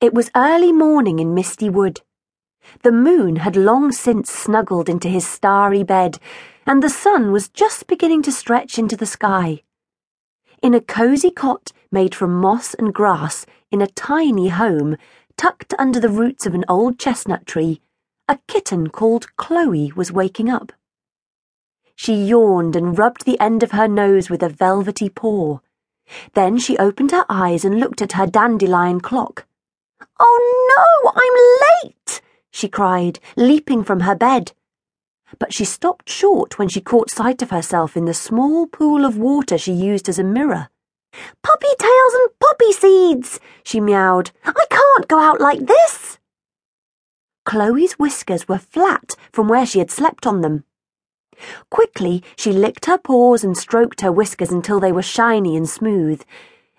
It was early morning in Misty Wood. The moon had long since snuggled into his starry bed, and the sun was just beginning to stretch into the sky. In a cosy cot made from moss and grass in a tiny home, tucked under the roots of an old chestnut tree, a kitten called Chloe was waking up. She yawned and rubbed the end of her nose with a velvety paw. Then she opened her eyes and looked at her dandelion clock. Oh no, I'm late, she cried, leaping from her bed. But she stopped short when she caught sight of herself in the small pool of water she used as a mirror. Puppy tails and poppy seeds, she meowed. I can't go out like this. Chloe's whiskers were flat from where she had slept on them. Quickly, she licked her paws and stroked her whiskers until they were shiny and smooth.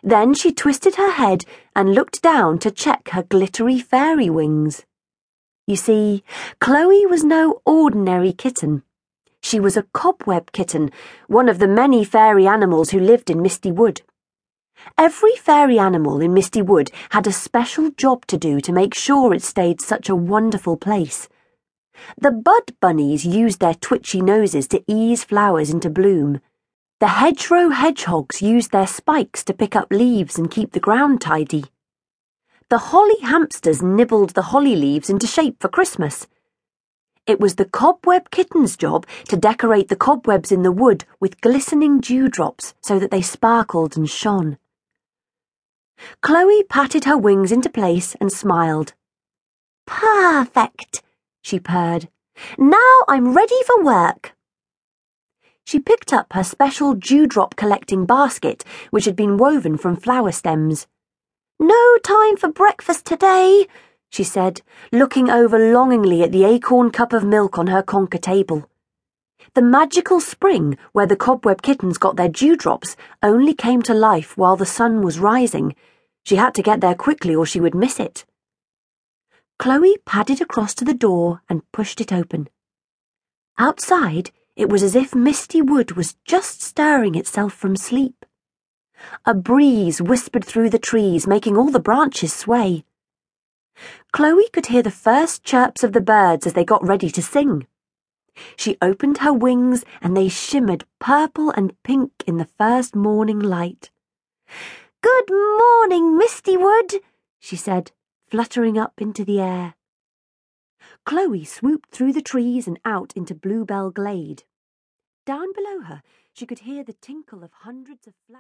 Then she twisted her head and looked down to check her glittery fairy wings. You see, Chloe was no ordinary kitten. She was a cobweb kitten, one of the many fairy animals who lived in Misty Wood. Every fairy animal in Misty Wood had a special job to do to make sure it stayed such a wonderful place. The bud bunnies used their twitchy noses to ease flowers into bloom. The hedgerow hedgehogs used their spikes to pick up leaves and keep the ground tidy. The holly hamsters nibbled the holly leaves into shape for Christmas. It was the cobweb kitten's job to decorate the cobwebs in the wood with glistening dewdrops so that they sparkled and shone. Chloe patted her wings into place and smiled. Perfect, she purred. Now I'm ready for work. She picked up her special dewdrop collecting basket, which had been woven from flower stems. No time for breakfast today, she said, looking over longingly at the acorn cup of milk on her conker table. The magical spring where the cobweb kittens got their dewdrops only came to life while the sun was rising. She had to get there quickly or she would miss it. Chloe padded across to the door and pushed it open. Outside, it was as if Misty Wood was just stirring itself from sleep. A breeze whispered through the trees, making all the branches sway. Chloe could hear the first chirps of the birds as they got ready to sing. She opened her wings and they shimmered purple and pink in the first morning light. Good morning, Misty Wood, she said, fluttering up into the air. Chloe swooped through the trees and out into Bluebell Glade. Down below her, she could hear the tinkle of hundreds of flowers.